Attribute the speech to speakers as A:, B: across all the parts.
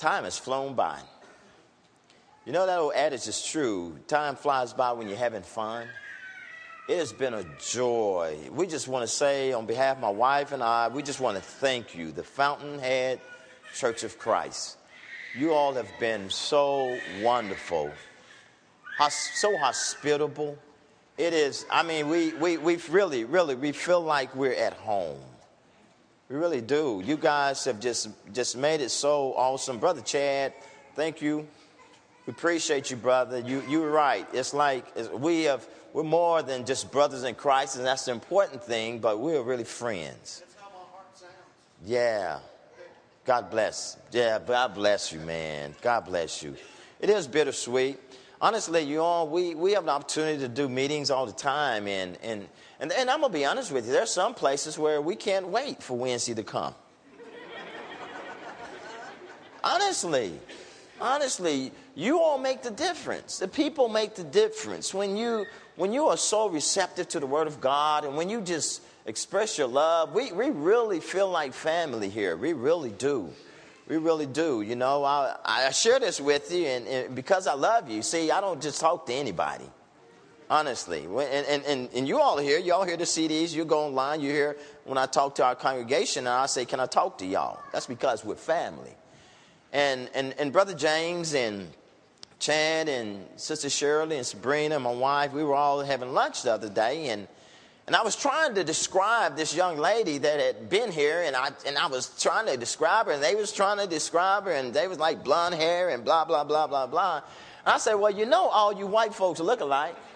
A: time has flown by. You know that old adage is true. Time flies by when you're having fun. It has been a joy. We just want to say, on behalf of my wife and I, we just want to thank you, the Fountainhead Church of Christ. You all have been so wonderful, so hospitable. It is, I mean, we, we, we really, really, we feel like we're at home. We really do. You guys have just, just made it so awesome. Brother Chad, thank you. We appreciate you, brother. You, you were right. It's like we have, we're more than just brothers in Christ, and that's the important thing, but we're really friends.
B: That's how my heart sounds.
A: Yeah. God bless. Yeah, God bless you, man. God bless you. It is bittersweet. Honestly, you all, we, we have an opportunity to do meetings all the time, and, and, and, and I'm going to be honest with you, there's some places where we can't wait for Wednesday to come. Honestly, honestly, you all make the difference. The people make the difference. When you when you are so receptive to the word of God and when you just express your love, we, we really feel like family here. We really do. We really do. You know, I, I share this with you, and, and because I love you, see, I don't just talk to anybody. Honestly. And, and, and, and you all here, you all hear the CDs, you go online, you hear when I talk to our congregation, and I say, Can I talk to y'all? That's because we're family. And, and, and Brother James and Chad and Sister Shirley and Sabrina, and my wife, we were all having lunch the other day, and, and I was trying to describe this young lady that had been here, and I, and I was trying to describe her, and they was trying to describe her, and they was like blonde hair and blah, blah, blah, blah, blah. And I said, well, you know all you white folks look alike.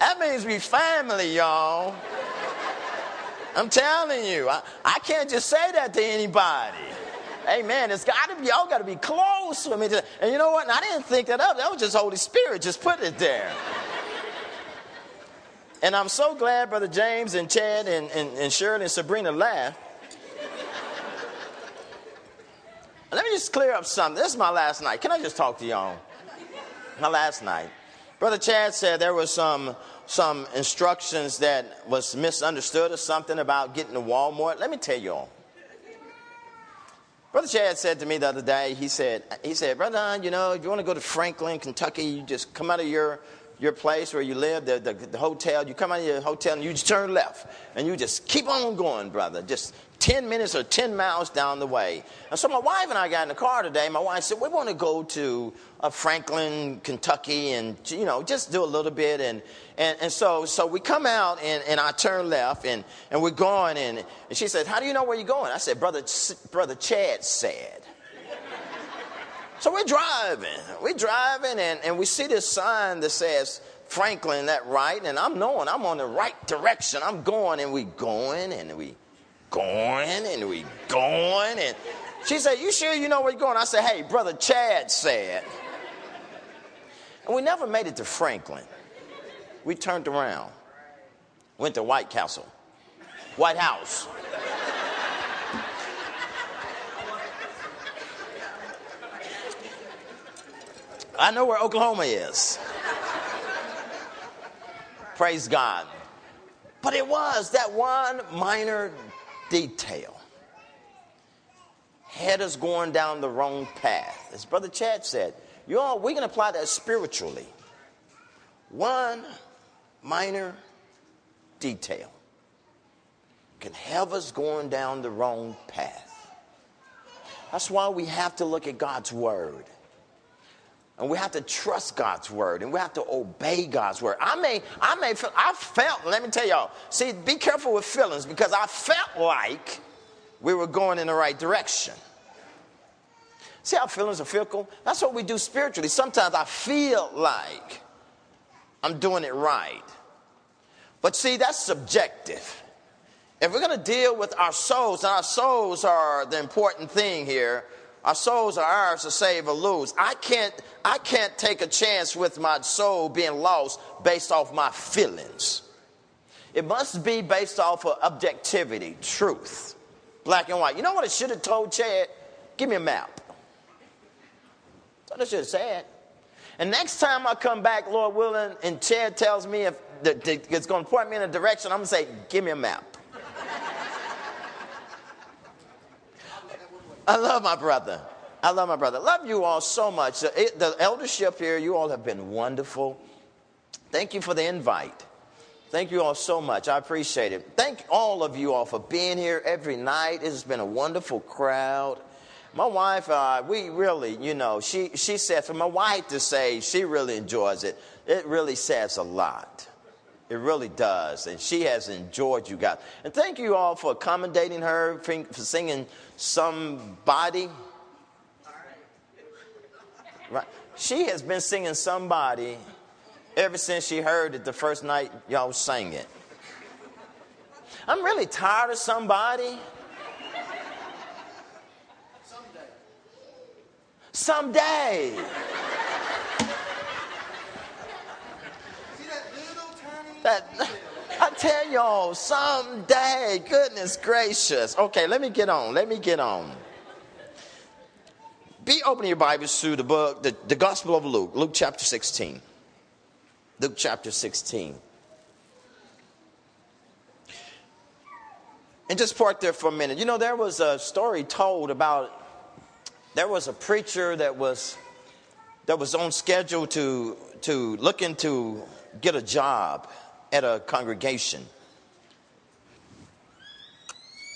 A: That means we family, y'all. I'm telling you, I, I can't just say that to anybody. Man, it's got to be y'all got to be close with me. To, and you know what? And I didn't think that up. That was just Holy Spirit just put it there. and I'm so glad Brother James and Chad and, and, and Shirley and Sabrina laughed. Let me just clear up something. This is my last night. Can I just talk to y'all? My last night. Brother Chad said there was some some instructions that was misunderstood or something about getting to Walmart. Let me tell you all. Brother Chad said to me the other day, he said, he said, Brother, Don, you know, if you want to go to Franklin, Kentucky, you just come out of your, your place where you live, the, the, the hotel, you come out of your hotel and you just turn left. And you just keep on going, brother. Just 10 minutes or 10 miles down the way. And so my wife and I got in the car today. My wife said, We want to go to uh, Franklin, Kentucky, and, you know, just do a little bit. And, and, and so, so we come out and, and I turn left and, and we're going. And, and she said, How do you know where you're going? I said, Brother, Brother Chad said. So we're driving. We're driving and, and we see this sign that says, Franklin, that right, and I'm knowing I'm on the right direction. I'm going and we going and we going and we going. And she said, You sure you know where you're going? I said, Hey, brother Chad said. And we never made it to Franklin. We turned around, went to White Castle, White House. I know where Oklahoma is. Praise God. But it was that one minor detail had us going down the wrong path. As Brother Chad said, you all, we can apply that spiritually. One minor detail can have us going down the wrong path. That's why we have to look at God's word. And we have to trust God's word and we have to obey God's word. I may, I may feel, I felt, let me tell y'all, see, be careful with feelings because I felt like we were going in the right direction. See how feelings are fickle? That's what we do spiritually. Sometimes I feel like I'm doing it right. But see, that's subjective. If we're going to deal with our souls, and our souls are the important thing here, our souls are ours to save or lose. I can't, I can't take a chance with my soul being lost based off my feelings. It must be based off of objectivity, truth, black and white. You know what I should have told Chad? Give me a map. That's what I should have said. And next time I come back, Lord willing, and Chad tells me if that, that is going to point me in a direction, I'm going to say, give me a map. I love my brother. I love my brother. Love you all so much. The eldership here, you all have been wonderful. Thank you for the invite. Thank you all so much. I appreciate it. Thank all of you all for being here every night. It has been a wonderful crowd. My wife, uh, we really, you know, she, she said, for my wife to say she really enjoys it, it really says a lot. It really does. And she has enjoyed you guys. And thank you all for accommodating her, for singing Somebody. Right. She has been singing Somebody ever since she heard it the first night y'all sang it. I'm really tired of somebody. Someday. Someday. That, I tell y'all, someday, goodness gracious. Okay, let me get on. Let me get on. Be opening your Bibles to the book, the, the Gospel of Luke, Luke chapter 16. Luke chapter 16. And just park there for a minute. You know, there was a story told about there was a preacher that was that was on schedule to to looking to get a job at a congregation.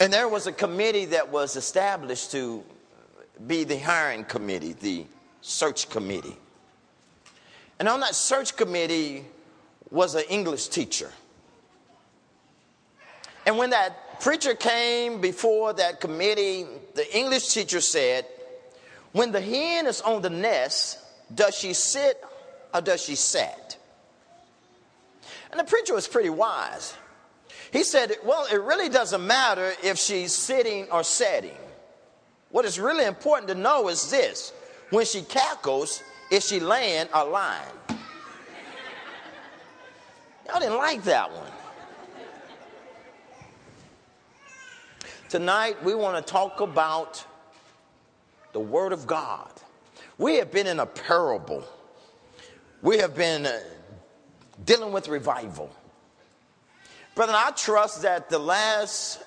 A: And there was a committee that was established to be the hiring committee, the search committee. And on that search committee was an English teacher. And when that preacher came before that committee, the English teacher said, When the hen is on the nest, does she sit or does she sit? And the preacher was pretty wise. He said, Well, it really doesn't matter if she's sitting or setting. What is really important to know is this when she cackles, is she laying or lying? Y'all didn't like that one. Tonight, we want to talk about the Word of God. We have been in a parable, we have been dealing with revival. Brother, I trust that the last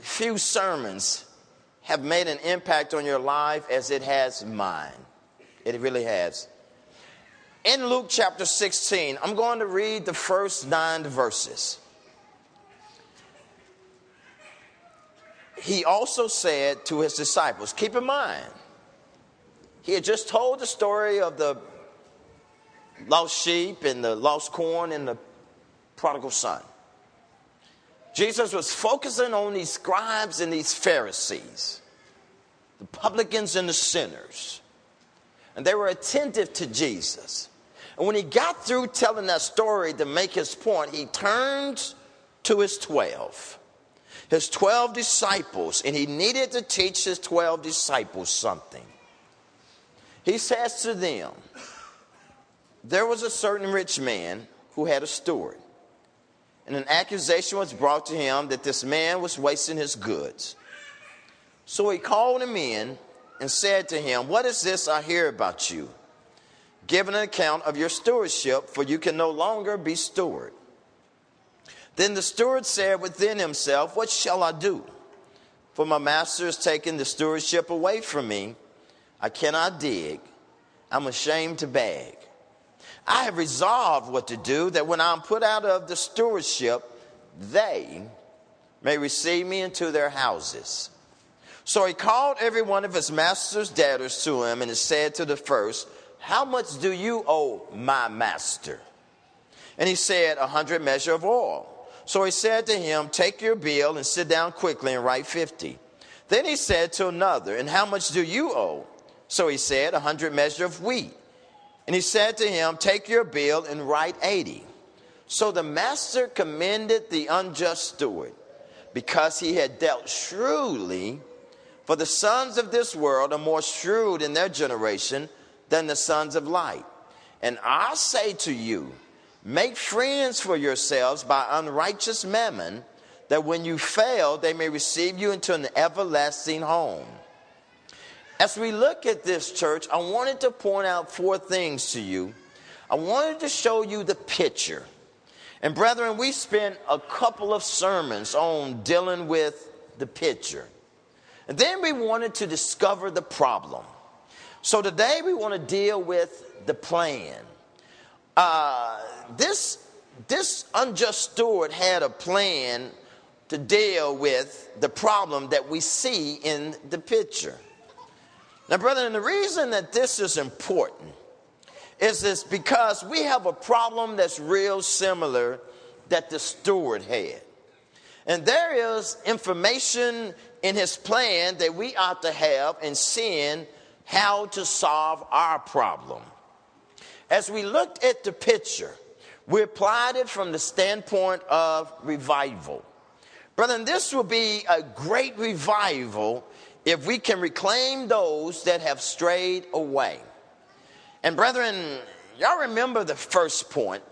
A: few sermons have made an impact on your life as it has mine. It really has. In Luke chapter 16, I'm going to read the first nine verses. He also said to his disciples, keep in mind, he had just told the story of the lost sheep and the lost corn and the prodigal son. Jesus was focusing on these scribes and these Pharisees, the publicans and the sinners and they were attentive to Jesus. And when he got through telling that story to make his point, he turned to his 12, his 12 disciples, and he needed to teach his 12 disciples something. He says to them, There was a certain rich man who had a steward, and an accusation was brought to him that this man was wasting his goods. So he called him in and said to him, What is this I hear about you? Give an account of your stewardship, for you can no longer be steward. Then the steward said within himself, What shall I do? For my master has taken the stewardship away from me. I cannot dig. I'm ashamed to beg. I have resolved what to do, that when I'm put out of the stewardship, they may receive me into their houses. So he called every one of his master's debtors to him and he said to the first, How much do you owe my master? And he said, A hundred measure of oil. So he said to him, Take your bill and sit down quickly and write fifty. Then he said to another, And how much do you owe? So he said, A hundred measure of wheat. And he said to him, Take your bill and write eighty. So the master commended the unjust steward because he had dealt shrewdly for the sons of this world are more shrewd in their generation than the sons of light. And I say to you, make friends for yourselves by unrighteous mammon, that when you fail, they may receive you into an everlasting home. As we look at this church, I wanted to point out four things to you. I wanted to show you the picture. And brethren, we spent a couple of sermons on dealing with the picture. And then we wanted to discover the problem. So today we want to deal with the plan. Uh, this, this unjust steward had a plan to deal with the problem that we see in the picture. Now, brethren, the reason that this is important is this because we have a problem that's real similar that the steward had. And there is information in his plan that we ought to have in seeing how to solve our problem. As we looked at the picture, we applied it from the standpoint of revival. Brethren, this will be a great revival if we can reclaim those that have strayed away. And brethren, y'all remember the first point.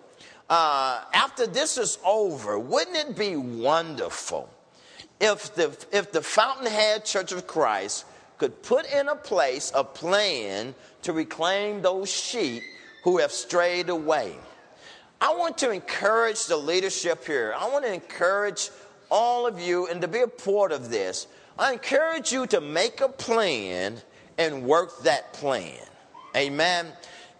A: Uh, after this is over, wouldn't it be wonderful if the, if the Fountainhead Church of Christ could put in a place a plan to reclaim those sheep who have strayed away? I want to encourage the leadership here. I want to encourage all of you and to be a part of this, I encourage you to make a plan and work that plan. Amen.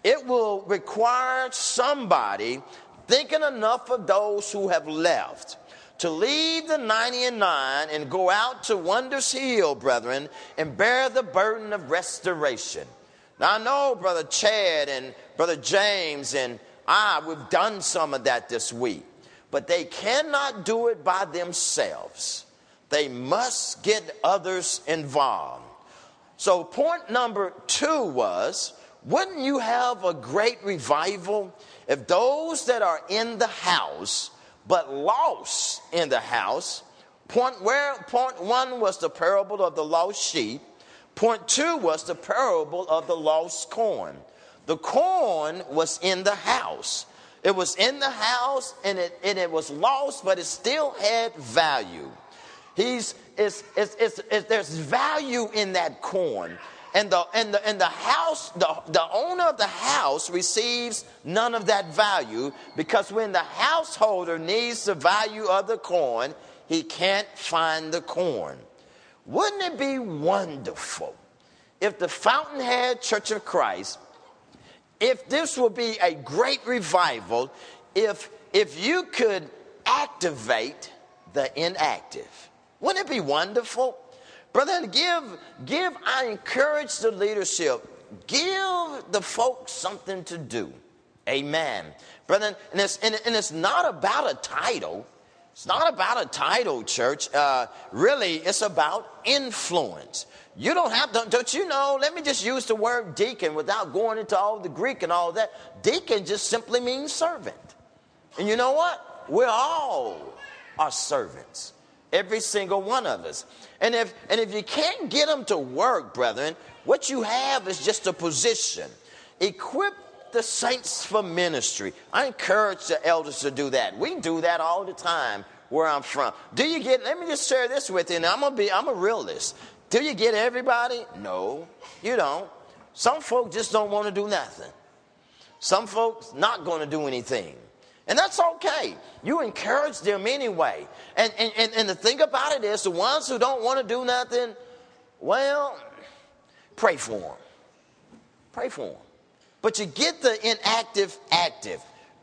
A: It will require somebody thinking enough of those who have left to leave the 90 and 9 and go out to Wonders Hill, brethren, and bear the burden of restoration. Now, I know Brother Chad and Brother James and I, we've done some of that this week but they cannot do it by themselves. They must get others involved. So, point number two was wouldn't you have a great revival if those that are in the house but lost in the house? Point where point one was the parable of the lost sheep. Point two was the parable of the lost corn. The corn was in the house. It was in the house and it, and it was lost, but it still had value. He's, it's, it's, it's, it's, there's value in that corn. And the, and the, and the house, the, the owner of the house receives none of that value because when the householder needs the value of the corn, he can't find the corn. Wouldn't it be wonderful if the Fountainhead Church of Christ if this will be a great revival, if, if you could activate the inactive. Wouldn't it be wonderful? Brother, give, give, I encourage the leadership, give the folks something to do. Amen. Brother, and it's, and, and it's not about a title. It's not about a title, church. Uh, really, it's about influence. You don't have to, don't you know? Let me just use the word deacon without going into all the Greek and all that. Deacon just simply means servant. And you know what? We're all are servants. Every single one of us. And if and if you can't get them to work, brethren, what you have is just a position. Equip the saints for ministry. I encourage the elders to do that. We do that all the time where I'm from. Do you get, let me just share this with you, and I'm gonna be, I'm a realist. Do you get everybody? No, you don't. Some folks just don't want to do nothing. Some folks not to do anything. And that's okay. You encourage them anyway. And, and, and, and the thing about it is, the ones who don't want to do nothing, well, pray for them. Pray for them. But you get the inactive active.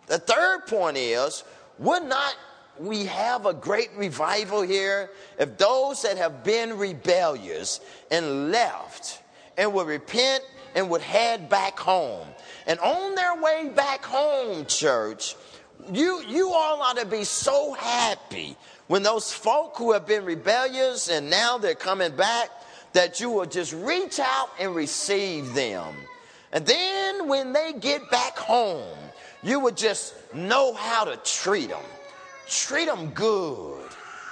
A: The third point is, would not we have a great revival here if those that have been rebellious and left and would repent and would head back home. And on their way back home, church, you, you all ought to be so happy when those folk who have been rebellious and now they're coming back that you will just reach out and receive them. And then when they get back home, you would just know how to treat them treat them good.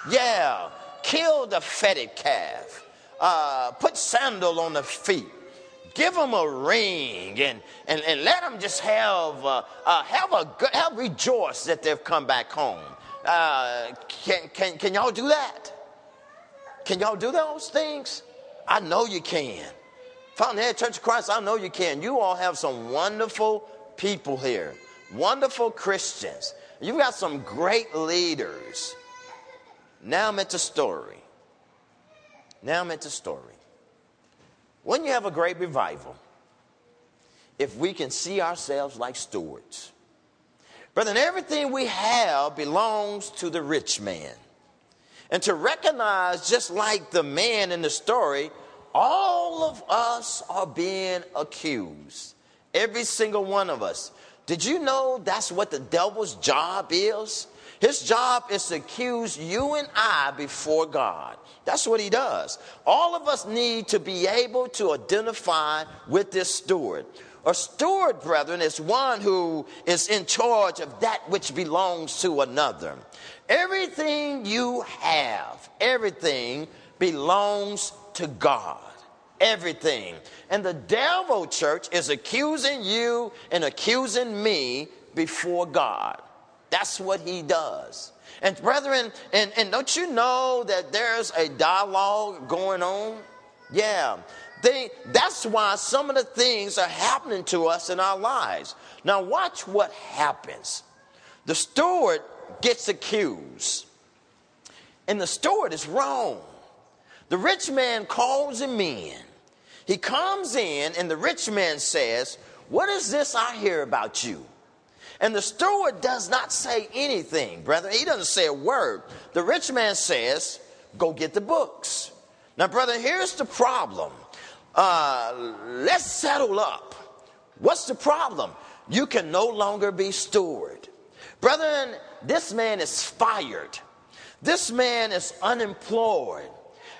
A: Yeah, kill the fatted calf. Uh, put sandal on the feet. Give them a ring and, and, and let them just have, uh, uh, have a good, have rejoice that they've come back home. Uh, can, can, can y'all do that? Can y'all do those things? I know you can. Fountainhead Church of Christ, I know you can. You all have some wonderful people here, wonderful Christians You've got some great leaders. Now I'm at the story. Now I'm at the story. When you have a great revival, if we can see ourselves like stewards, brethren, everything we have belongs to the rich man. And to recognize, just like the man in the story, all of us are being accused. Every single one of us. Did you know that's what the devil's job is? His job is to accuse you and I before God. That's what he does. All of us need to be able to identify with this steward. A steward, brethren, is one who is in charge of that which belongs to another. Everything you have, everything belongs to God. Everything. And the devil, church, is accusing you and accusing me before God. That's what he does. And brethren, and, and don't you know that there's a dialogue going on? Yeah. They, that's why some of the things are happening to us in our lives. Now, watch what happens. The steward gets accused, and the steward is wrong. The rich man calls him in. He comes in, and the rich man says, What is this I hear about you? And the steward does not say anything, brother. He doesn't say a word. The rich man says, Go get the books. Now, brother, here's the problem. Uh, let's settle up. What's the problem? You can no longer be steward. Brethren, this man is fired. This man is unemployed.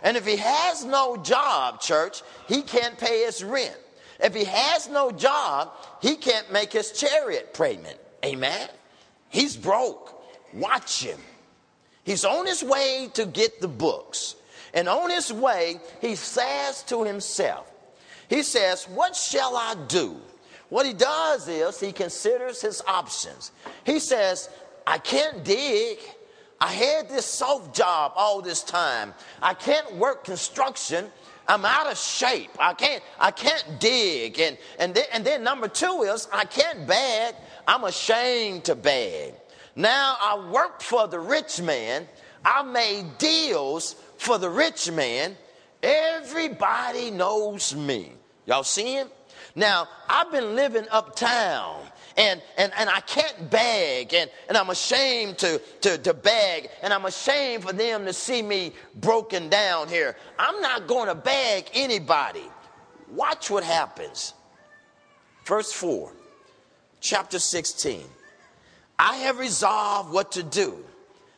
A: And if he has no job, church, he can't pay his rent. If he has no job, he can't make his chariot payment. Amen. He's broke. Watch him. He's on his way to get the books. And on his way, he says to himself, He says, What shall I do? What he does is he considers his options. He says, I can't dig. I had this soft job all this time. I can't work construction. I'm out of shape. I can't, I can't dig. And, and, then, and then number two is I can't bag. I'm ashamed to beg. Now I work for the rich man. I made deals for the rich man. Everybody knows me. Y'all see him? Now, I've been living uptown and, and, and I can't beg and, and I'm ashamed to, to, to beg and I'm ashamed for them to see me broken down here. I'm not going to beg anybody. Watch what happens. Verse 4 chapter 16. I have resolved what to do,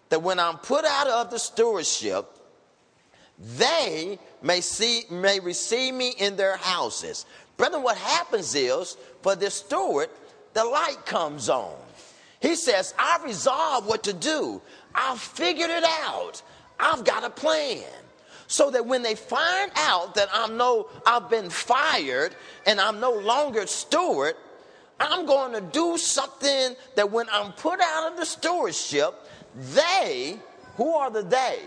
A: that when I'm put out of the stewardship, they may see may receive me in their houses. Brethren, what happens is for this steward, the light comes on. He says, I've resolved what to do. I've figured it out. I've got a plan. So that when they find out that I'm no, I've been fired and I'm no longer steward, I'm going to do something that when I'm put out of the stewardship, they, who are the they?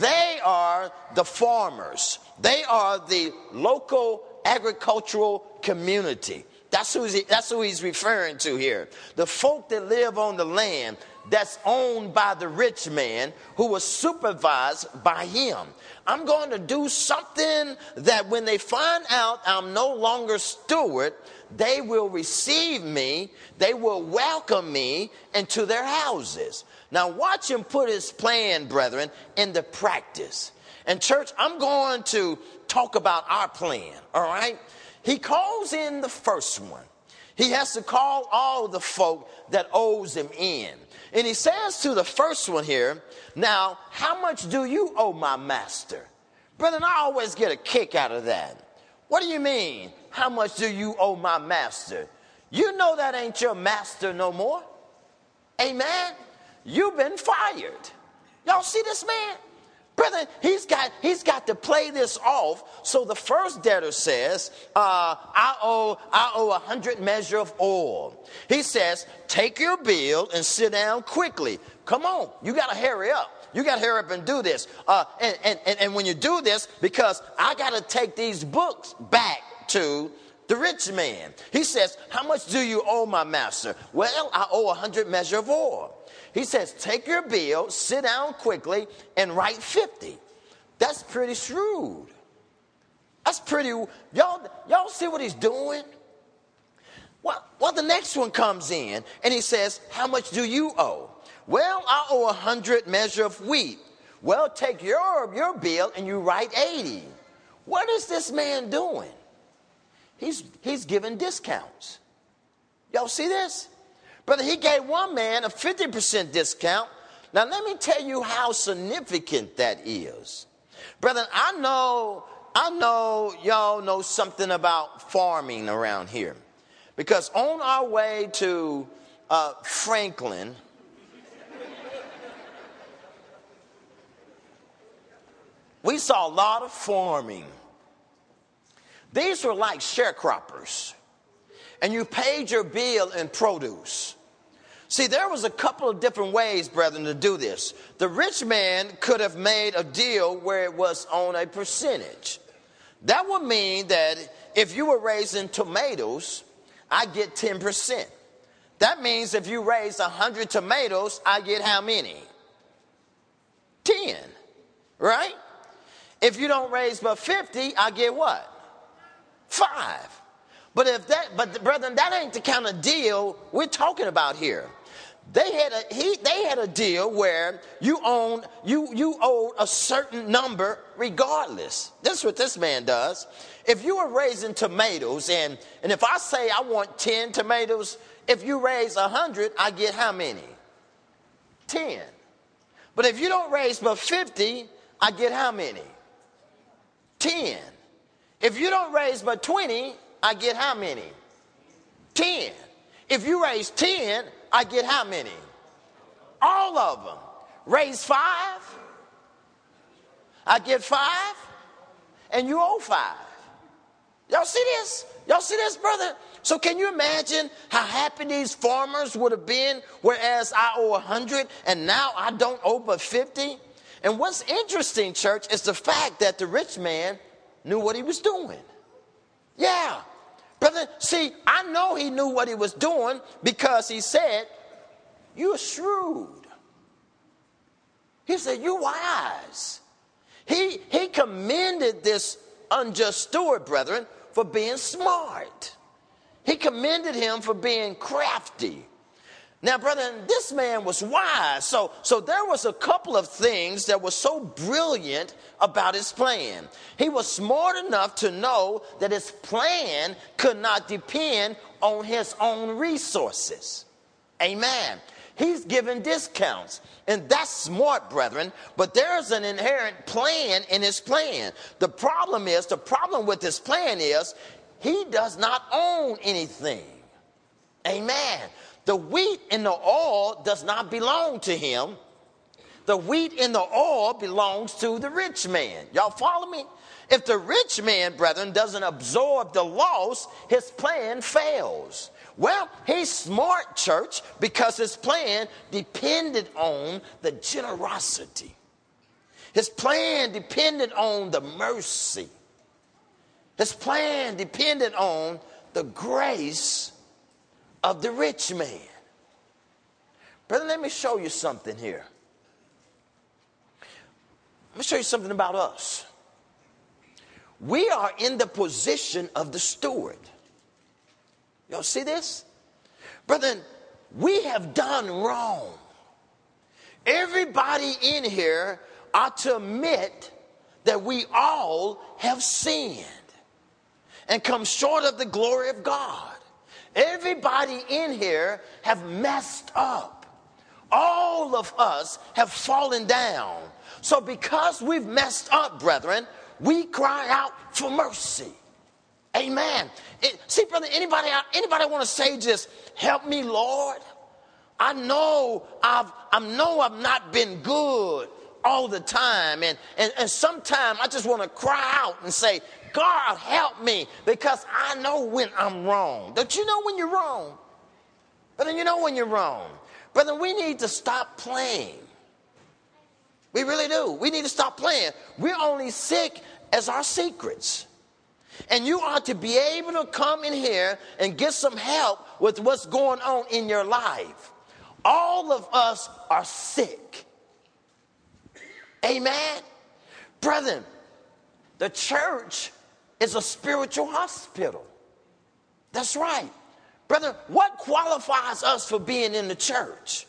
A: They are the farmers. They are the local agricultural community. That's who, he, that's who he's referring to here. The folk that live on the land that's owned by the rich man who was supervised by him. I'm going to do something that when they find out I'm no longer steward, they will receive me, they will welcome me into their houses. Now, watch him put his plan, brethren, into practice. And, church, I'm going to talk about our plan, all right? He calls in the first one. He has to call all the folk that owes him in. And he says to the first one here, Now, how much do you owe my master? Brother, I always get a kick out of that. What do you mean? How much do you owe my master? You know that ain't your master no more. Amen. You've been fired. Y'all see this man? Brother, he's got he's got to play this off. So the first debtor says, uh, "I owe I owe a hundred measure of oil." He says, "Take your bill and sit down quickly. Come on, you got to hurry up. You got to hurry up and do this. Uh, and, and, and, and when you do this, because I got to take these books back to the rich man. He says, How much do you owe my master? Well, I owe a hundred measure of oil. He says, take your bill, sit down quickly, and write 50. That's pretty shrewd. That's pretty, y'all, y'all see what he's doing? Well, well, the next one comes in and he says, How much do you owe? Well, I owe a hundred measure of wheat. Well, take your, your bill and you write 80. What is this man doing? He's, he's giving discounts. Y'all see this? Brother, he gave one man a 50% discount. Now, let me tell you how significant that is. Brother, I know, I know y'all know something about farming around here. Because on our way to uh, Franklin, we saw a lot of farming. These were like sharecroppers, and you paid your bill in produce. See, there was a couple of different ways, brethren, to do this. The rich man could have made a deal where it was on a percentage. That would mean that if you were raising tomatoes, I get 10%. That means if you raise 100 tomatoes, I get how many? 10, right? If you don't raise but 50, I get what? Five. But if that, but brethren, that ain't the kind of deal we're talking about here. They had a he, they had a deal where you own you you owed a certain number regardless. This is what this man does. If you are raising tomatoes and and if I say I want 10 tomatoes, if you raise a 100, I get how many? 10. But if you don't raise but 50, I get how many? 10. If you don't raise but 20, I get how many? 10. If you raise 10, I get how many? All of them. Raise five, I get five, and you owe five. Y'all see this? Y'all see this, brother? So can you imagine how happy these farmers would have been, whereas I owe a hundred and now I don't owe but 50? And what's interesting, church, is the fact that the rich man knew what he was doing. Yeah. See, I know he knew what he was doing because he said, You're shrewd. He said, You're wise. He, he commended this unjust steward, brethren, for being smart. He commended him for being crafty. Now, brethren, this man was wise. So, so there was a couple of things that were so brilliant about his plan. He was smart enough to know that his plan could not depend on his own resources. Amen. He's given discounts. And that's smart, brethren. But there's an inherent plan in his plan. The problem is, the problem with his plan is, he does not own anything. Amen. The wheat and the oil does not belong to him. The wheat and the oil belongs to the rich man. Y'all follow me? If the rich man, brethren, doesn't absorb the loss, his plan fails. Well, he's smart, church, because his plan depended on the generosity. His plan depended on the mercy. His plan depended on the grace of the rich man. Brother, let me show you something here. Let me show you something about us. We are in the position of the steward. Y'all see this? Brother, we have done wrong. Everybody in here ought to admit that we all have sinned and come short of the glory of God. Everybody in here have messed up. All of us have fallen down. So because we've messed up, brethren, we cry out for mercy. Amen. It, see, brother, anybody out, anybody want to say just help me, Lord? I know I've I know I've not been good all the time, and and, and sometimes I just want to cry out and say, God, help me because I know when I'm wrong. Don't you know when you're wrong? But then you know when you're wrong. Brother, we need to stop playing. We really do. We need to stop playing. We're only sick as our secrets. And you ought to be able to come in here and get some help with what's going on in your life. All of us are sick. Amen. Brethren, the church is a spiritual hospital. That's right. Brother, what qualifies us for being in the church?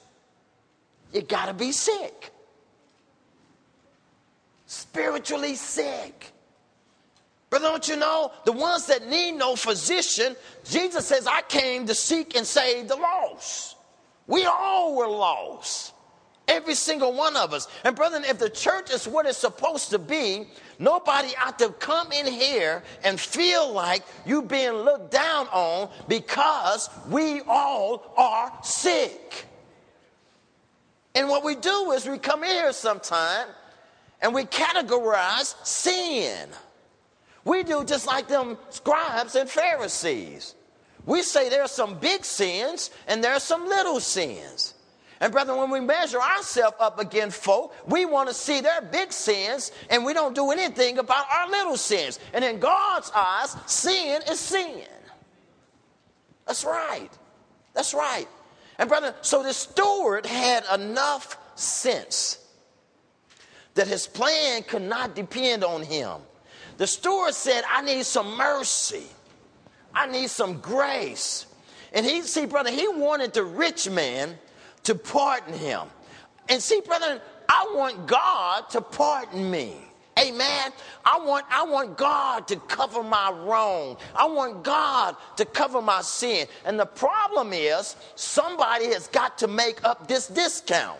A: You got to be sick. Spiritually sick. Brother, don't you know, the ones that need no physician, Jesus says, I came to seek and save the lost. We all were lost. Every single one of us. And brethren, if the church is what it's supposed to be, nobody ought to come in here and feel like you being looked down on because we all are sick. And what we do is we come in here sometime and we categorize sin. We do just like them scribes and Pharisees. We say there are some big sins and there are some little sins. And brother, when we measure ourselves up against folk, we want to see their big sins and we don't do anything about our little sins. And in God's eyes, sin is sin. That's right. That's right. And brother, so the steward had enough sense that his plan could not depend on him. The steward said, I need some mercy. I need some grace. And he, see, brother, he wanted the rich man to pardon him. And see, brother, I want God to pardon me. Amen. I want, I want God to cover my wrong. I want God to cover my sin. And the problem is, somebody has got to make up this discount.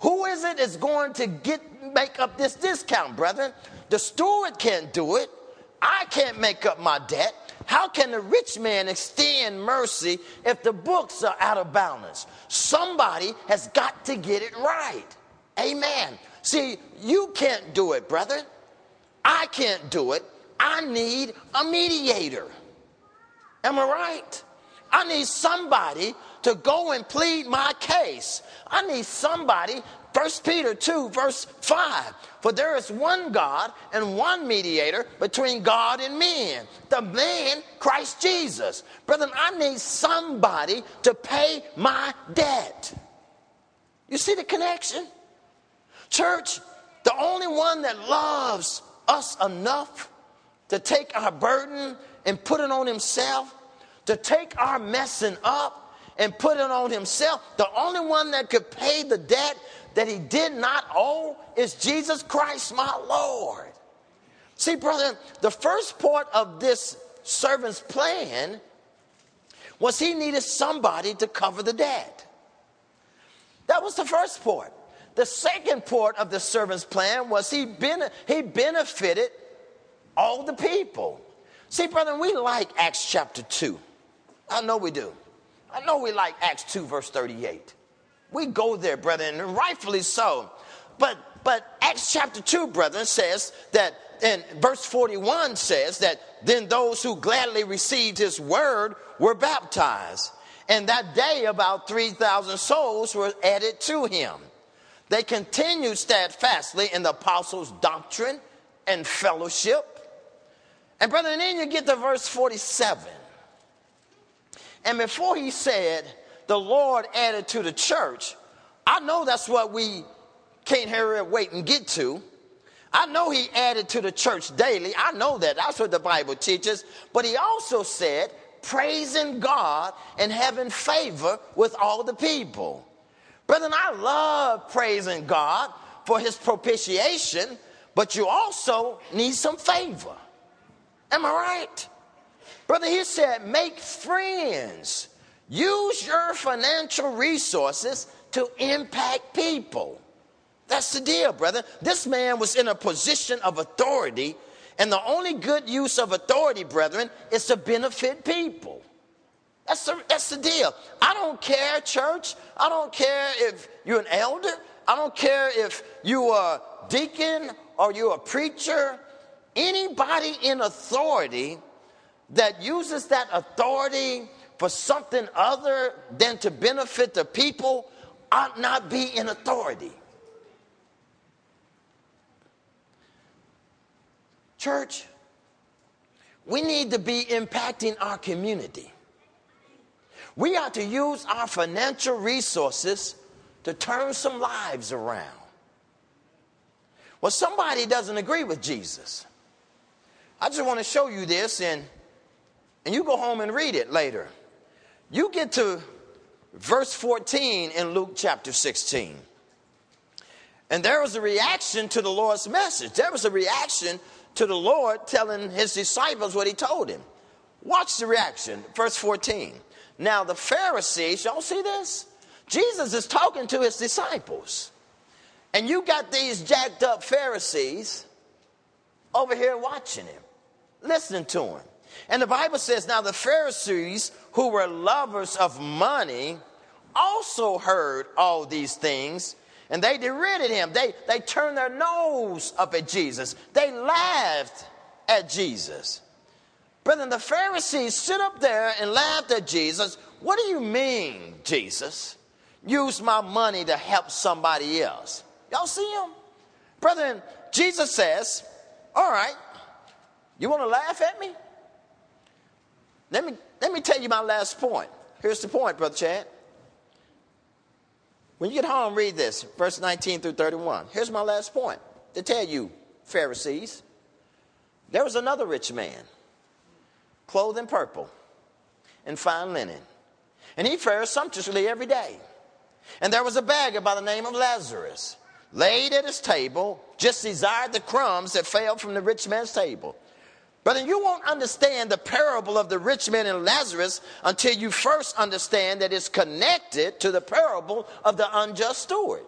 A: Who is it that's going to get make up this discount, brethren? The steward can't do it. I can't make up my debt. How can the rich man extend mercy if the books are out of balance? Somebody has got to get it right. Amen. See, you can't do it, brother. I can't do it. I need a mediator. Am I right? I need somebody to go and plead my case. I need somebody 1 Peter 2, verse 5. For there is one God and one mediator between God and men, the man Christ Jesus. Brethren, I need somebody to pay my debt. You see the connection? Church, the only one that loves us enough to take our burden and put it on himself, to take our messing up and put it on himself, the only one that could pay the debt that he did not owe is Jesus Christ, my Lord. See, brother, the first part of this servant's plan was he needed somebody to cover the debt. That was the first part. The second part of the servant's plan was he, bene- he benefited all the people. See, brother, we like Acts chapter 2. I know we do. I know we like Acts 2, verse 38. We go there, brethren, and rightfully so. But but Acts chapter 2, brethren, says that, and verse 41 says that then those who gladly received his word were baptized. And that day, about 3,000 souls were added to him. They continued steadfastly in the apostles' doctrine and fellowship. And, brethren, then you get to verse 47. And before he said, the Lord added to the church. I know that's what we can't hurry up, wait, and get to. I know he added to the church daily. I know that. That's what the Bible teaches. But he also said, praising God and having favor with all the people. Brethren, I love praising God for his propitiation, but you also need some favor. Am I right? Brother, he said, make friends Use your financial resources to impact people. That's the deal, brother. This man was in a position of authority, and the only good use of authority, brethren, is to benefit people. That's the, that's the deal. I don't care, church. I don't care if you're an elder. I don't care if you are a deacon or you're a preacher. Anybody in authority that uses that authority for something other than to benefit the people ought not be in authority. Church, we need to be impacting our community. We are to use our financial resources to turn some lives around. Well, somebody doesn't agree with Jesus. I just want to show you this, and, and you go home and read it later. You get to verse 14 in Luke chapter 16. And there was a reaction to the Lord's message. There was a reaction to the Lord telling his disciples what he told him. Watch the reaction, verse 14. Now, the Pharisees, y'all see this? Jesus is talking to his disciples. And you got these jacked up Pharisees over here watching him, listening to him. And the Bible says, now the Pharisees who were lovers of money also heard all these things and they derided him. They, they turned their nose up at Jesus. They laughed at Jesus. Brethren, the Pharisees stood up there and laughed at Jesus. What do you mean, Jesus? Use my money to help somebody else. Y'all see him? Brethren, Jesus says, All right, you want to laugh at me? Let me, let me tell you my last point. Here's the point, Brother Chad. When you get home, read this, verse 19 through 31. Here's my last point to tell you, Pharisees. There was another rich man, clothed in purple and fine linen, and he fared sumptuously every day. And there was a beggar by the name of Lazarus, laid at his table, just desired the crumbs that fell from the rich man's table. But you won't understand the parable of the rich man and Lazarus until you first understand that it's connected to the parable of the unjust steward.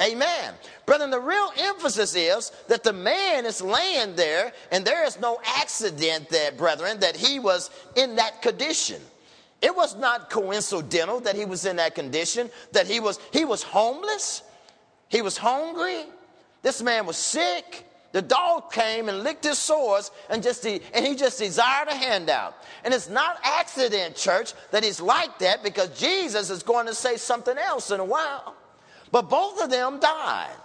A: Amen. Brethren, the real emphasis is that the man is laying there, and there is no accident there, brethren, that he was in that condition. It was not coincidental that he was in that condition, that he was he was homeless, he was hungry, this man was sick, the dog came and licked his sores and just and he just desired a handout. And it's not accident, church, that he's like that because Jesus is going to say something else in a while. But both of them died.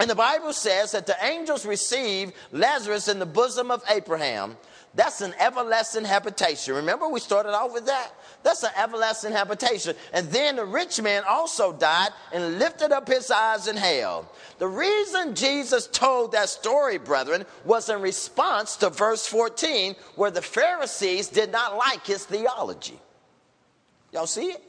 A: And the Bible says that the angels received Lazarus in the bosom of Abraham. That's an everlasting habitation. Remember, we started off with that? That's an everlasting habitation. And then the rich man also died and lifted up his eyes in hell. The reason Jesus told that story, brethren, was in response to verse 14, where the Pharisees did not like his theology. Y'all see it?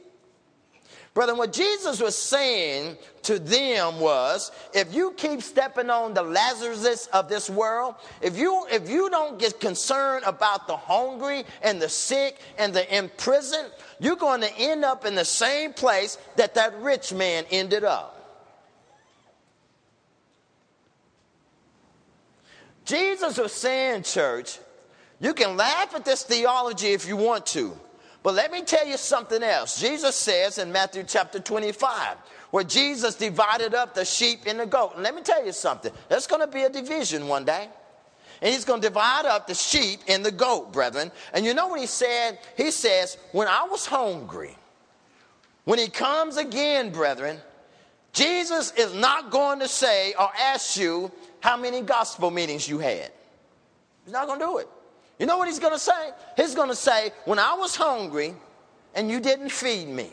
A: Brethren, what Jesus was saying to them was if you keep stepping on the Lazarus of this world, if you if you don't get concerned about the hungry and the sick and the imprisoned, you're going to end up in the same place that that rich man ended up. Jesus was saying, church, you can laugh at this theology if you want to. But let me tell you something else. Jesus says in Matthew chapter 25, where Jesus divided up the sheep and the goat. And let me tell you something. There's going to be a division one day. And he's going to divide up the sheep and the goat, brethren. And you know what he said? He says, When I was hungry, when he comes again, brethren, Jesus is not going to say or ask you how many gospel meetings you had. He's not going to do it. You know what he's going to say? He's going to say, When I was hungry and you didn't feed me,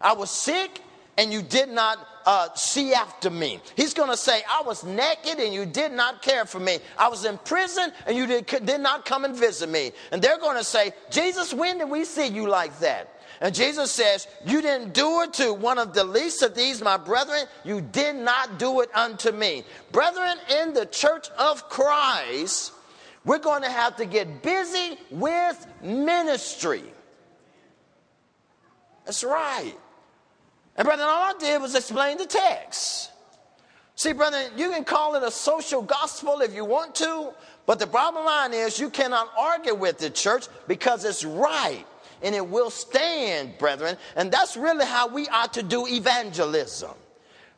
A: I was sick and you did not uh, see after me. He's going to say, I was naked and you did not care for me. I was in prison and you did, did not come and visit me. And they're going to say, Jesus, when did we see you like that? And Jesus says, You didn't do it to one of the least of these, my brethren. You did not do it unto me. Brethren, in the church of Christ, we're going to have to get busy with ministry. That's right. And, brethren, all I did was explain the text. See, brother, you can call it a social gospel if you want to, but the bottom line is you cannot argue with the church because it's right and it will stand, brethren. And that's really how we ought to do evangelism.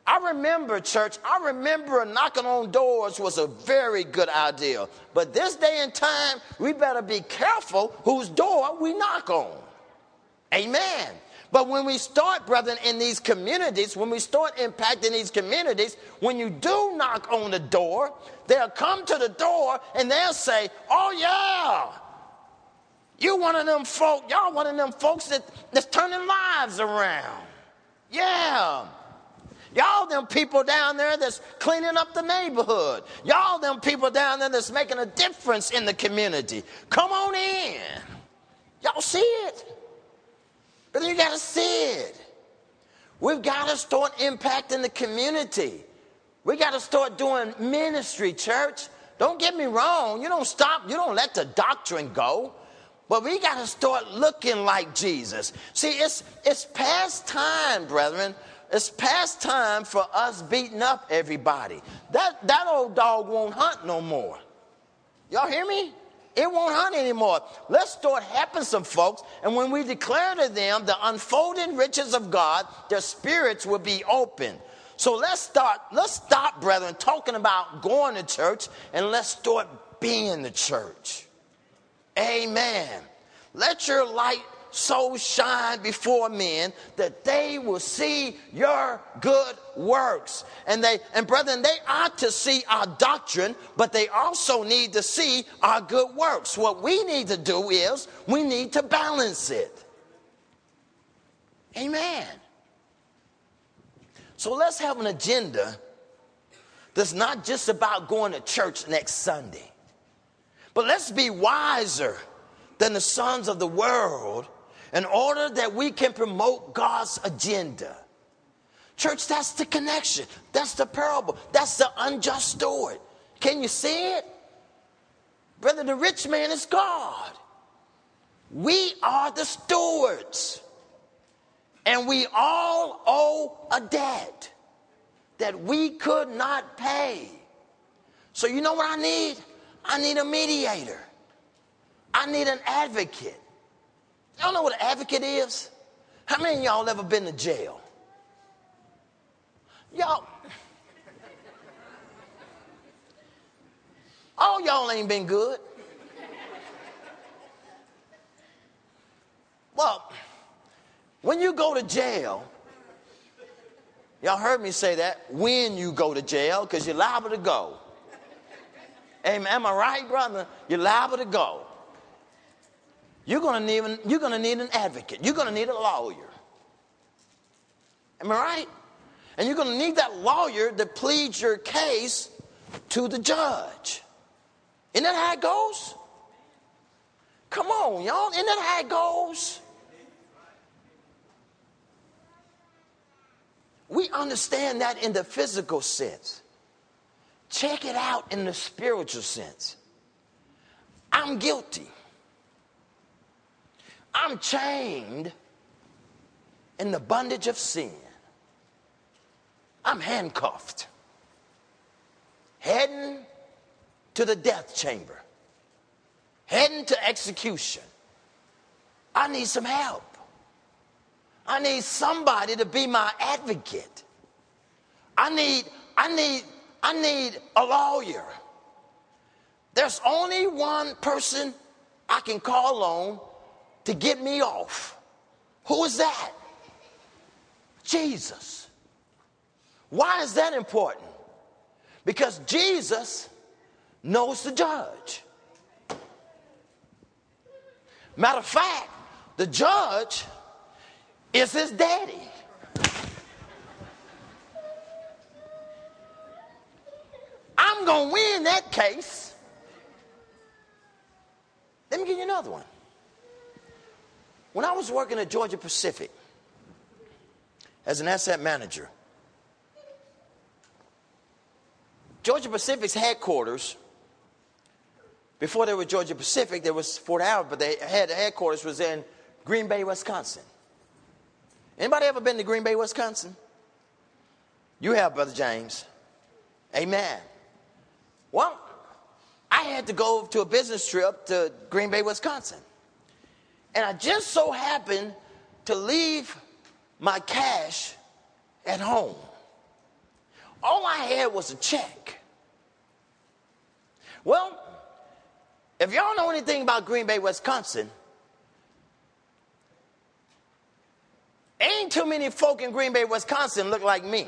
A: I remember, church, I remember knocking on doors was a very good idea. But this day and time, we better be careful whose door we knock on. Amen. But when we start, brethren, in these communities, when we start impacting these communities, when you do knock on the door, they'll come to the door and they'll say, Oh, yeah, You one of them folk, y'all one of them folks that, that's turning lives around. Yeah. Y'all them people down there that's cleaning up the neighborhood. Y'all them people down there that's making a difference in the community. Come on in. Y'all see it? But you got to see it. We've got to start impacting the community. We got to start doing ministry, church. Don't get me wrong. You don't stop, you don't let the doctrine go. But we got to start looking like Jesus. See, it's, it's past time, brethren. It's past time for us beating up everybody. That, that old dog won't hunt no more. Y'all hear me? It won't hunt anymore. Let's start helping some folks. And when we declare to them the unfolding riches of God, their spirits will be open. So let's start, let's stop, brethren, talking about going to church and let's start being the church. Amen. Let your light so shine before men that they will see your good works. And they and brethren, they ought to see our doctrine, but they also need to see our good works. What we need to do is we need to balance it. Amen. So let's have an agenda that's not just about going to church next Sunday. But let's be wiser than the sons of the world in order that we can promote God's agenda. Church, that's the connection. That's the parable. That's the unjust steward. Can you see it? Brother, the rich man is God. We are the stewards. And we all owe a debt that we could not pay. So, you know what I need? I need a mediator. I need an advocate. Y'all know what an advocate is? How many of y'all ever been to jail? Y'all, all y'all ain't been good. Well, when you go to jail, y'all heard me say that when you go to jail, because you're liable to go. Amen. Am I right, brother? You're liable to go. You're gonna need, you're gonna need an advocate. You're gonna need a lawyer. Am I right? And you're gonna need that lawyer to plead your case to the judge. Isn't that how it goes? Come on, y'all. Isn't that how it goes? We understand that in the physical sense. Check it out in the spiritual sense. I'm guilty. I'm chained in the bondage of sin. I'm handcuffed, heading to the death chamber, heading to execution. I need some help. I need somebody to be my advocate. I need, I need, I need a lawyer. There's only one person I can call on to get me off. Who is that? Jesus. Why is that important? Because Jesus knows the judge. Matter of fact, the judge is his daddy. I'm going to win that case. Let me give you another one. When I was working at Georgia Pacific as an asset manager, Georgia Pacific's headquarters, before they were Georgia Pacific, there was Fort Howard, but they had headquarters was in Green Bay, Wisconsin. Anybody ever been to Green Bay, Wisconsin? You have, Brother James. Amen. Well, I had to go to a business trip to Green Bay, Wisconsin. And I just so happened to leave my cash at home. All I had was a check. Well, if y'all know anything about Green Bay, Wisconsin, ain't too many folk in Green Bay, Wisconsin look like me.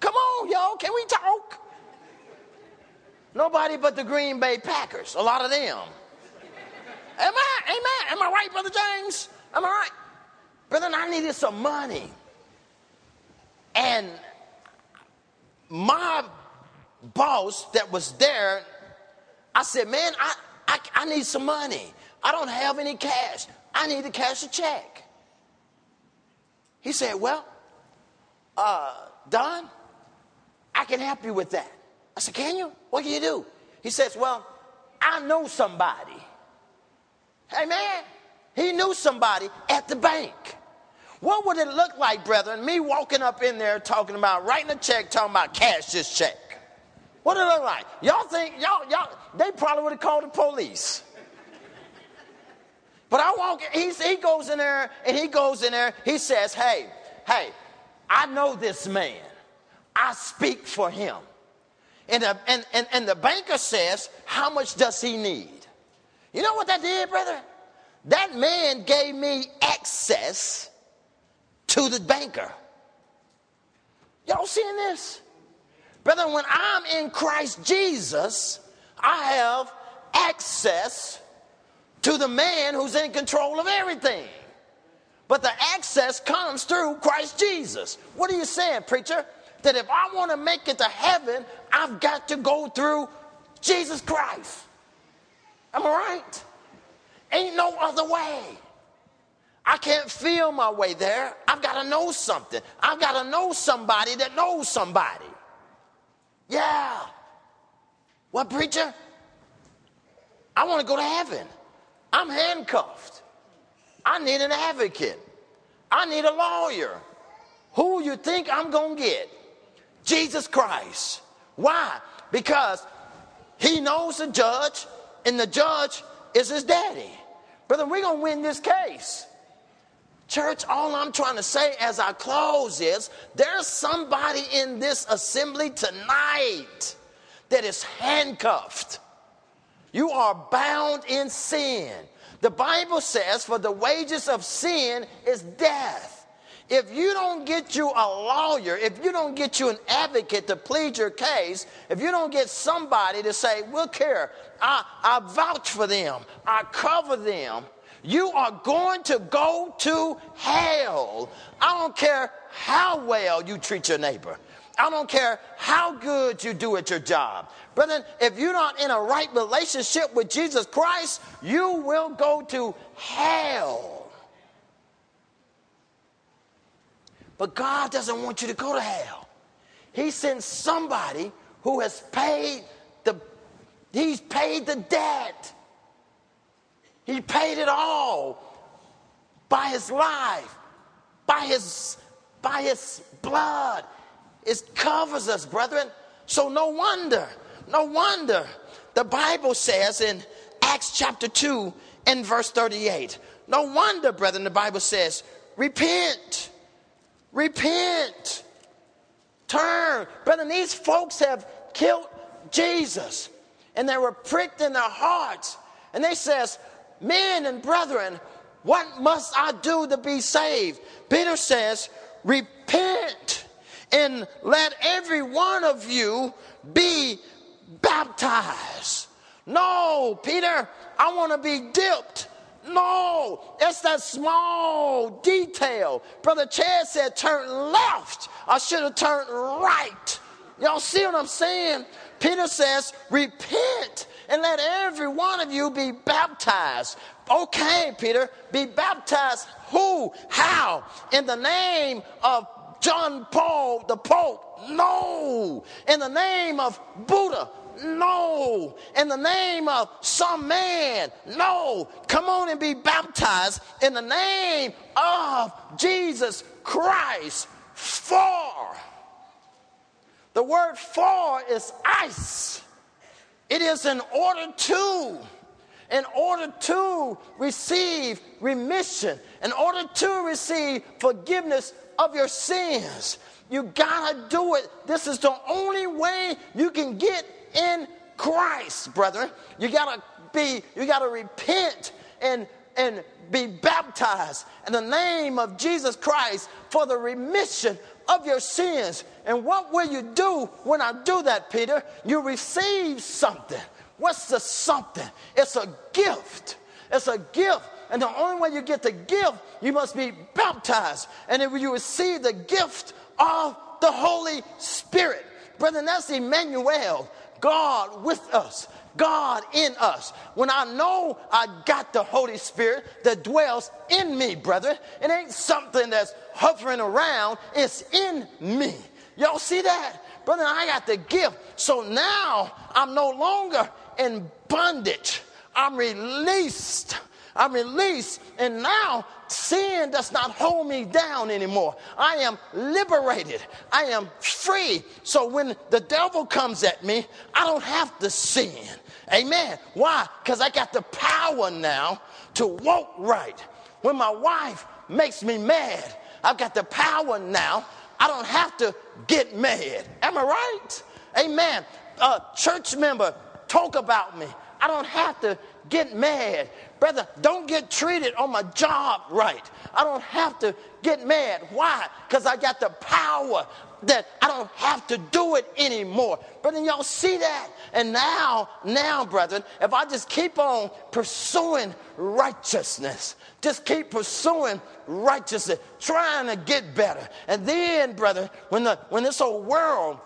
A: Come on, y'all, can we talk? Nobody but the Green Bay Packers, a lot of them. Am I? Amen. Am I right, Brother James? Am I right? Brother, I needed some money. And my boss that was there, I said, Man, I, I, I need some money. I don't have any cash. I need to cash a check. He said, Well, uh, Don, I can help you with that. I said, Can you? What can you do? He says, Well, I know somebody. Hey, man, he knew somebody at the bank. What would it look like, brethren, me walking up in there talking about writing a check, talking about cash this check? What did it look like? Y'all think, y'all, y'all, they probably would have called the police. But I walk, he's, he goes in there and he goes in there, he says, Hey, hey, I know this man. I speak for him. And the, and, and, and the banker says, How much does he need? You know what that did, brother? That man gave me access to the banker. Y'all seeing this? Brother, when I'm in Christ Jesus, I have access to the man who's in control of everything. But the access comes through Christ Jesus. What are you saying, preacher? That if I want to make it to heaven, I've got to go through Jesus Christ. Am I right? Ain't no other way. I can't feel my way there. I've got to know something. I've got to know somebody that knows somebody. Yeah. What, preacher? I want to go to heaven. I'm handcuffed. I need an advocate. I need a lawyer. Who you think I'm going to get? Jesus Christ. Why? Because he knows the judge, and the judge is his daddy. Brother, we're going to win this case. Church, all I'm trying to say as I close is there's somebody in this assembly tonight that is handcuffed. You are bound in sin. The Bible says, for the wages of sin is death. If you don't get you a lawyer, if you don't get you an advocate to plead your case, if you don't get somebody to say, we'll care, I, I vouch for them, I cover them, you are going to go to hell. I don't care how well you treat your neighbor. I don't care how good you do at your job. Brother, if you're not in a right relationship with Jesus Christ, you will go to hell. But God doesn't want you to go to hell. He sent somebody who has paid the he's paid the debt. He paid it all by his life, by his by his blood. It covers us, brethren. So no wonder, no wonder the Bible says in Acts chapter 2 and verse 38. No wonder, brethren, the Bible says, repent, repent, turn. Brethren, these folks have killed Jesus and they were pricked in their hearts. And they says, men and brethren, what must I do to be saved? Peter says, repent and let every one of you be baptized. No, Peter, I want to be dipped. No, it's that small detail. Brother Chad said turn left. I should have turned right. Y'all see what I'm saying? Peter says, repent and let every one of you be baptized. Okay, Peter, be baptized who? How? In the name of John Paul the Pope? No. In the name of Buddha? No. In the name of some man? No. Come on and be baptized in the name of Jesus Christ. For. The word for is eis. It is in order to, in order to receive remission, in order to receive forgiveness of your sins. You gotta do it. This is the only way you can get in Christ, brethren. You gotta be, you gotta repent and and be baptized in the name of Jesus Christ for the remission of your sins. And what will you do when I do that, Peter? You receive something. What's the something? It's a gift. It's a gift. And the only way you get the gift, you must be baptized. And then you receive the gift of the Holy Spirit. Brethren, that's Emmanuel, God with us. God in us. When I know I got the Holy Spirit that dwells in me, brother, it ain't something that's hovering around, it's in me. Y'all see that? Brother, I got the gift. So now I'm no longer in bondage. I'm released. I'm released. And now sin does not hold me down anymore. I am liberated. I am free. So when the devil comes at me, I don't have to sin. Amen. Why? Because I got the power now to walk right. When my wife makes me mad, I've got the power now. I don't have to get mad. Am I right? Amen. A church member talk about me. I don't have to get mad. Brother, don't get treated on my job right. I don't have to get mad. Why? Because I got the power that I don't have to do it anymore. But then y'all see that? And now, now, brethren, if I just keep on pursuing righteousness, just keep pursuing righteousness, trying to get better. And then, brother, when the when this whole world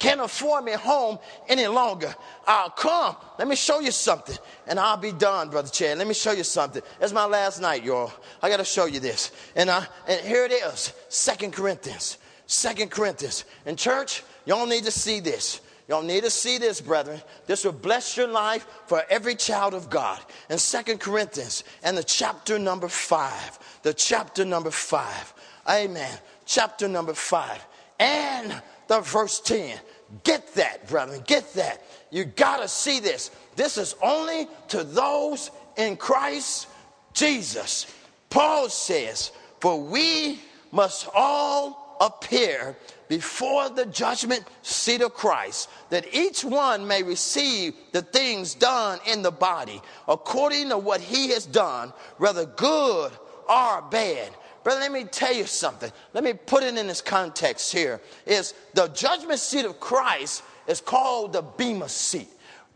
A: can't afford me home any longer. I'll come. Let me show you something. And I'll be done, Brother Chad. Let me show you something. It's my last night, y'all. I got to show you this. And, I, and here it is Second Corinthians Second Corinthians. In church, y'all need to see this. Y'all need to see this, brethren. This will bless your life for every child of God. In Second Corinthians and the chapter number five, the chapter number five. Amen. Chapter number five. And the verse 10. Get that, brethren. Get that. You got to see this. This is only to those in Christ Jesus. Paul says, For we must all appear before the judgment seat of Christ, that each one may receive the things done in the body according to what he has done, whether good or bad. Let me tell you something. Let me put it in this context here. Is the judgment seat of Christ is called the Bema seat.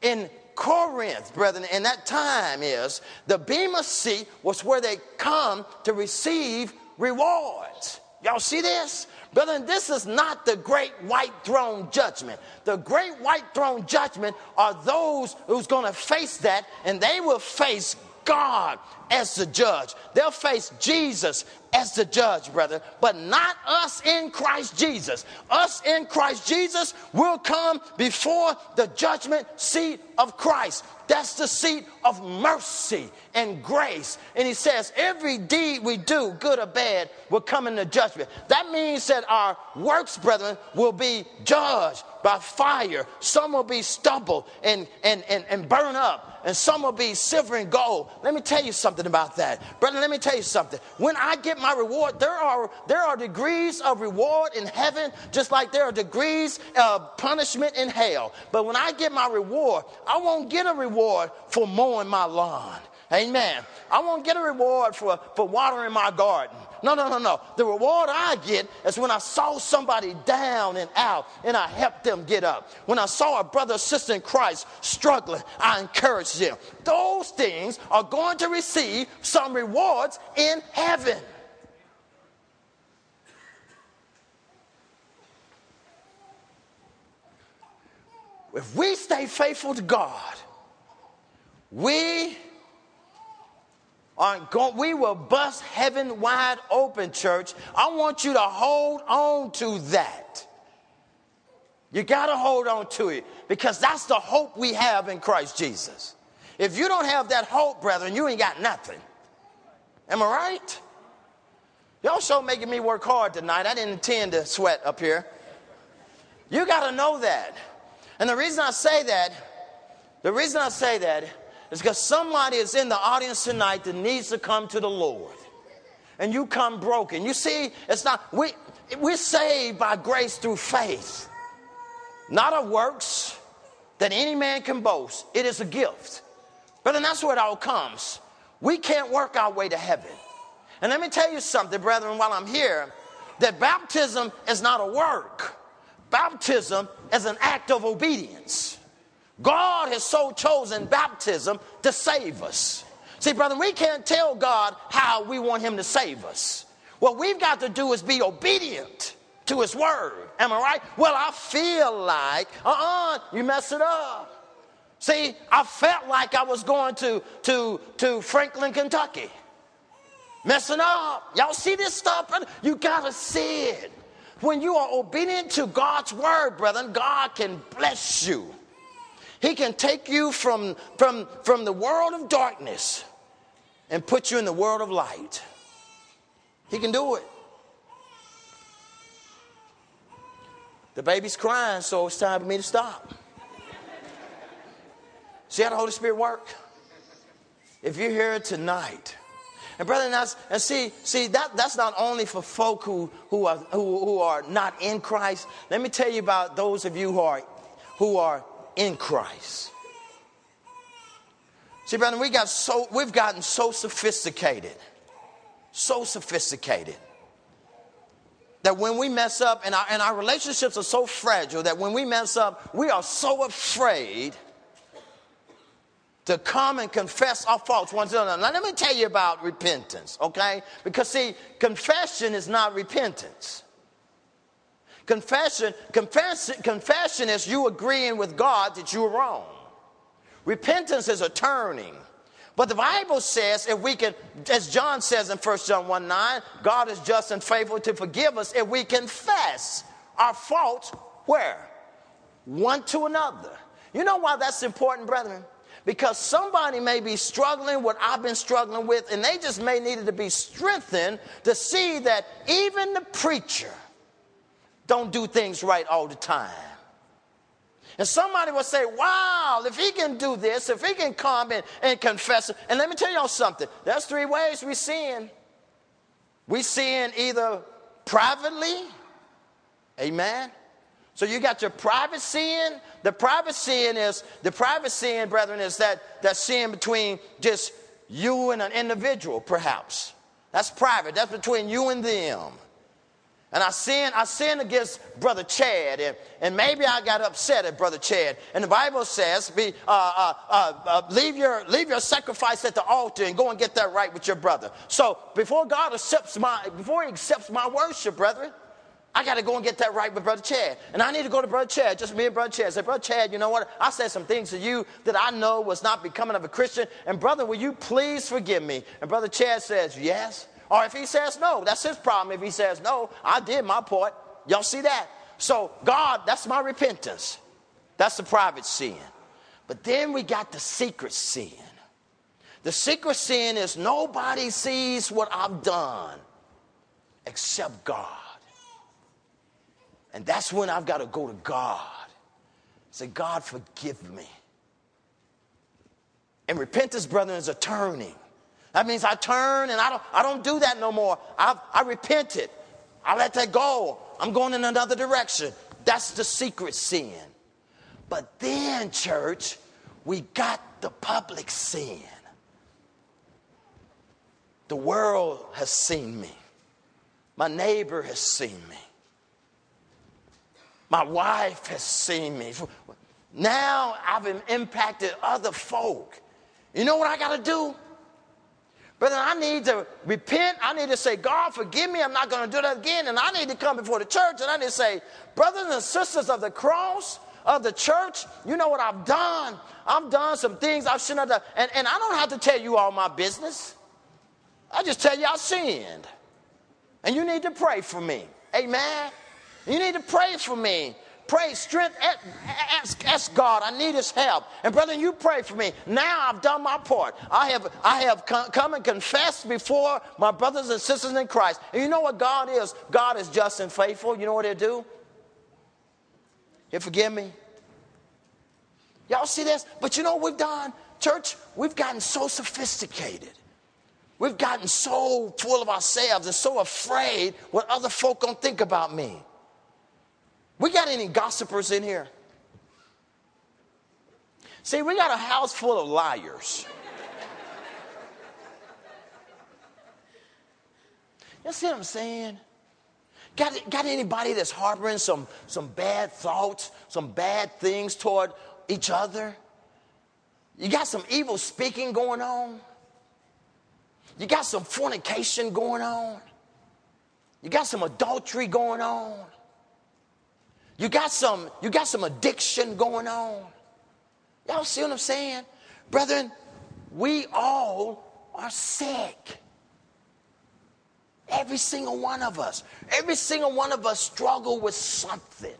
A: In Corinth, brethren, in that time is the Bema seat was where they come to receive rewards. Y'all see this? Brethren, this is not the great white throne judgment. The great white throne judgment are those who's going to face that, and they will face God as the judge. They'll face Jesus as the judge, brother, but not us in Christ Jesus. Us in Christ Jesus will come before the judgment seat of Christ. That's the seat of mercy and grace. And he says, every deed we do, good or bad, will come into judgment. That means that our works, brethren, will be judged by fire. Some will be stubble and, and, and, and burn up and some will be silver and gold. Let me tell you something about that. Brother, let me tell you something. When I get my reward, there are, there are degrees of reward in heaven, just like there are degrees of punishment in hell. But when I get my reward, I won't get a reward for mowing my lawn. Amen. I won't get a reward for, for watering my garden. No, no, no, no. The reward I get is when I saw somebody down and out and I helped them get up. When I saw a brother or sister in Christ struggling, I encouraged them. Those things are going to receive some rewards in heaven. If we stay faithful to God, we aren't going, we will bust heaven wide open, church. I want you to hold on to that. You got to hold on to it because that's the hope we have in Christ Jesus. If you don't have that hope, brethren, you ain't got nothing. Am I right? Y'all sure making me work hard tonight. I didn't intend to sweat up here. You got to know that. And the reason I say that, the reason I say that it's because somebody is in the audience tonight that needs to come to the Lord. And you come broken. You see, it's not, we, we're saved by grace through faith, not of works that any man can boast. It is a gift. But then that's where it all comes. We can't work our way to heaven. And let me tell you something, brethren, while I'm here, that baptism is not a work, baptism is an act of obedience. God has so chosen baptism to save us. See, brother, we can't tell God how we want Him to save us. What we've got to do is be obedient to His word. Am I right? Well, I feel like, uh uh-uh, uh you mess it up. See, I felt like I was going to, to, to Franklin, Kentucky. Messing up. Y'all see this stuff? You got to see it. When you are obedient to God's word, brethren, God can bless you. He can take you from, from, from the world of darkness and put you in the world of light. He can do it. The baby's crying, so it's time for me to stop. See how the Holy Spirit work? If you're here tonight, and brother, and, and see, see that, that's not only for folk who, who, are, who, who are not in Christ. Let me tell you about those of you who are, who are in Christ. See, brother, we got so, we've gotten so sophisticated, so sophisticated, that when we mess up, and our, and our relationships are so fragile that when we mess up, we are so afraid to come and confess our faults one to another. Now, let me tell you about repentance, okay? Because, see, confession is not repentance. Confession, confession, confession is you agreeing with God that you were wrong. Repentance is a turning. But the Bible says if we can, as John says in 1 John 1 9, God is just and faithful to forgive us if we confess our faults where? One to another. You know why that's important, brethren? Because somebody may be struggling what I've been struggling with, and they just may need to be strengthened to see that even the preacher don't do things right all the time. And somebody will say, wow, if he can do this, if he can come and, and confess. And let me tell y'all something. There's three ways we sin. We sin either privately, amen. So you got your private sin. The private sin is, the private sin, brethren, is that, that sin between just you and an individual, perhaps. That's private. That's between you and them. And I sinned, I sinned against Brother Chad, and, and maybe I got upset at Brother Chad. And the Bible says, be, uh, uh, uh, uh, leave, your, leave your sacrifice at the altar and go and get that right with your brother. So before God accepts my, before he accepts my worship, brethren, I got to go and get that right with Brother Chad. And I need to go to Brother Chad, just me and Brother Chad. Say, Brother Chad, you know what? I said some things to you that I know was not becoming of a Christian. And brother, will you please forgive me? And Brother Chad says, yes. Or if he says no, that's his problem. If he says no, I did my part. Y'all see that? So, God, that's my repentance. That's the private sin. But then we got the secret sin. The secret sin is nobody sees what I've done except God. And that's when I've got to go to God. Say, God, forgive me. And repentance, brethren, is a turning. That means I turn and I don't, I don't do that no more. I've, I repented. I let that go. I'm going in another direction. That's the secret sin. But then, church, we got the public sin. The world has seen me. My neighbor has seen me. My wife has seen me. Now I've impacted other folk. You know what I got to do? But then I need to repent. I need to say, God, forgive me. I'm not going to do that again. And I need to come before the church and I need to say, brothers and sisters of the cross, of the church, you know what I've done? I've done some things I shouldn't have done. And, and I don't have to tell you all my business. I just tell you I sinned. And you need to pray for me. Amen. You need to pray for me. Pray strength. Ask, ask God. I need His help. And brother, you pray for me. Now I've done my part. I have I have come and confessed before my brothers and sisters in Christ. And you know what God is? God is just and faithful. You know what He'll do? He'll forgive me. Y'all see this? But you know what we've done, church? We've gotten so sophisticated. We've gotten so full of ourselves and so afraid what other folk gonna think about me. We got any gossipers in here? See, we got a house full of liars. You see what I'm saying? Got, got anybody that's harboring some, some bad thoughts, some bad things toward each other? You got some evil speaking going on? You got some fornication going on? You got some adultery going on? You got some, you got some addiction going on? Y'all see what I'm saying? Brethren, we all are sick. Every single one of us. Every single one of us struggle with something.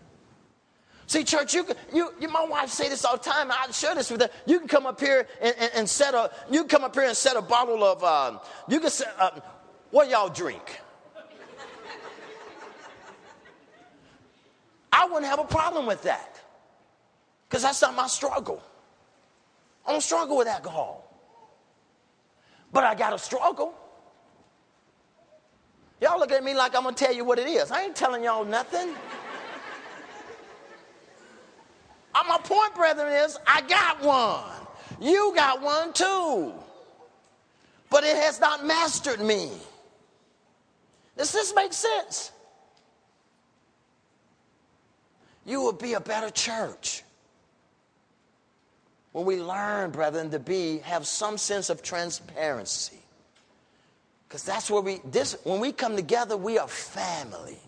A: See, church, you can, you, you, my wife say this all the time. I share this with her. You can come up here and, and, and set a, you come up here and set a bottle of, um, you can set, uh, what y'all drink? I wouldn't have a problem with that because that's not my struggle. I don't struggle with alcohol. But I got to struggle. Y'all look at me like I'm going to tell you what it is. I ain't telling y'all nothing. My point, brethren, is I got one. You got one too. But it has not mastered me. Does this make sense? You will be a better church when we learn, brethren, to be have some sense of transparency. Because that's where we this when we come together, we are family.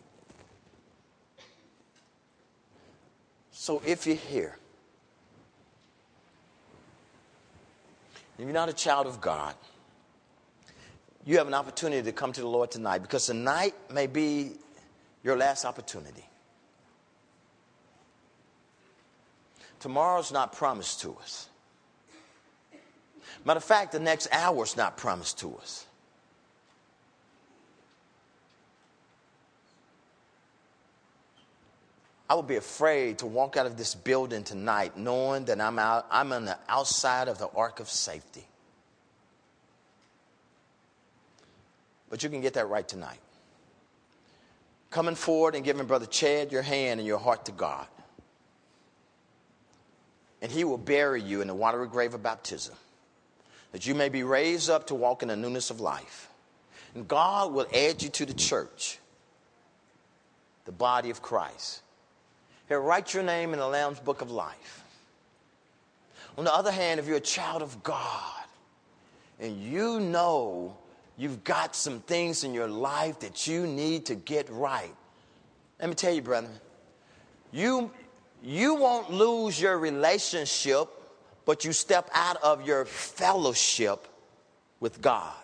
A: So if you're here, if you're not a child of God, you have an opportunity to come to the Lord tonight because tonight may be your last opportunity. Tomorrow's not promised to us. Matter of fact, the next hour's not promised to us. I would be afraid to walk out of this building tonight knowing that I'm, out, I'm on the outside of the ark of safety. But you can get that right tonight. Coming forward and giving Brother Chad your hand and your heart to God. And he will bury you in the watery grave of baptism, that you may be raised up to walk in the newness of life. And God will add you to the church, the body of Christ He'll write your name in the Lamb's book of life. On the other hand, if you're a child of God and you know you've got some things in your life that you need to get right, let me tell you, brother, you, you won't lose your relationship, but you step out of your fellowship with God.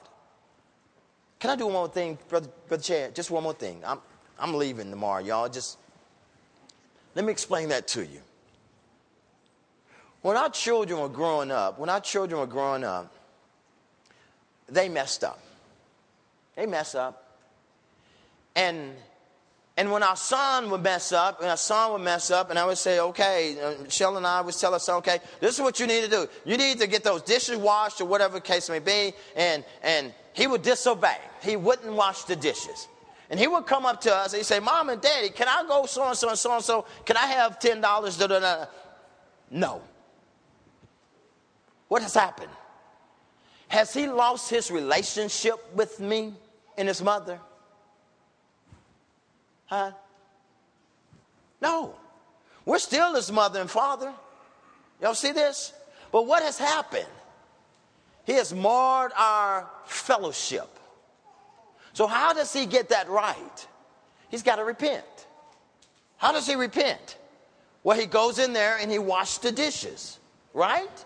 A: Can I do one more thing, Brother, Brother Chad? Just one more thing. I'm, I'm leaving tomorrow, y'all. Just let me explain that to you. When our children were growing up, when our children were growing up, they messed up. They mess up. And and when our son would mess up, and our son would mess up, and I would say, okay, Michelle and I would tell us, okay, this is what you need to do. You need to get those dishes washed or whatever the case may be. And, and he would disobey. He wouldn't wash the dishes. And he would come up to us and he'd say, Mom and Daddy, can I go so and so and so and so? Can I have $10? No. What has happened? Has he lost his relationship with me and his mother? Huh? No. We're still his mother and father. Y'all see this? But what has happened? He has marred our fellowship. So, how does he get that right? He's got to repent. How does he repent? Well, he goes in there and he washes the dishes, right?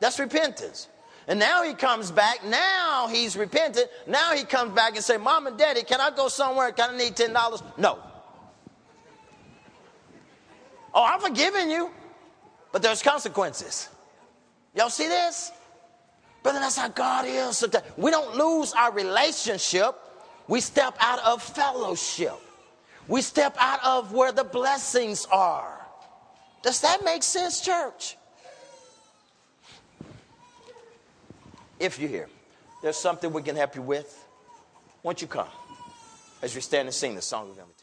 A: That's repentance. And now he comes back. Now he's repented. Now he comes back and say, Mom and Daddy, can I go somewhere? Can I need $10? No. Oh, I'm forgiving you. But there's consequences. Y'all see this? Brother, that's how God is. We don't lose our relationship. We step out of fellowship. We step out of where the blessings are. Does that make sense, church? If you're here, there's something we can help you with. Won't you come as we stand and sing the song of invitation?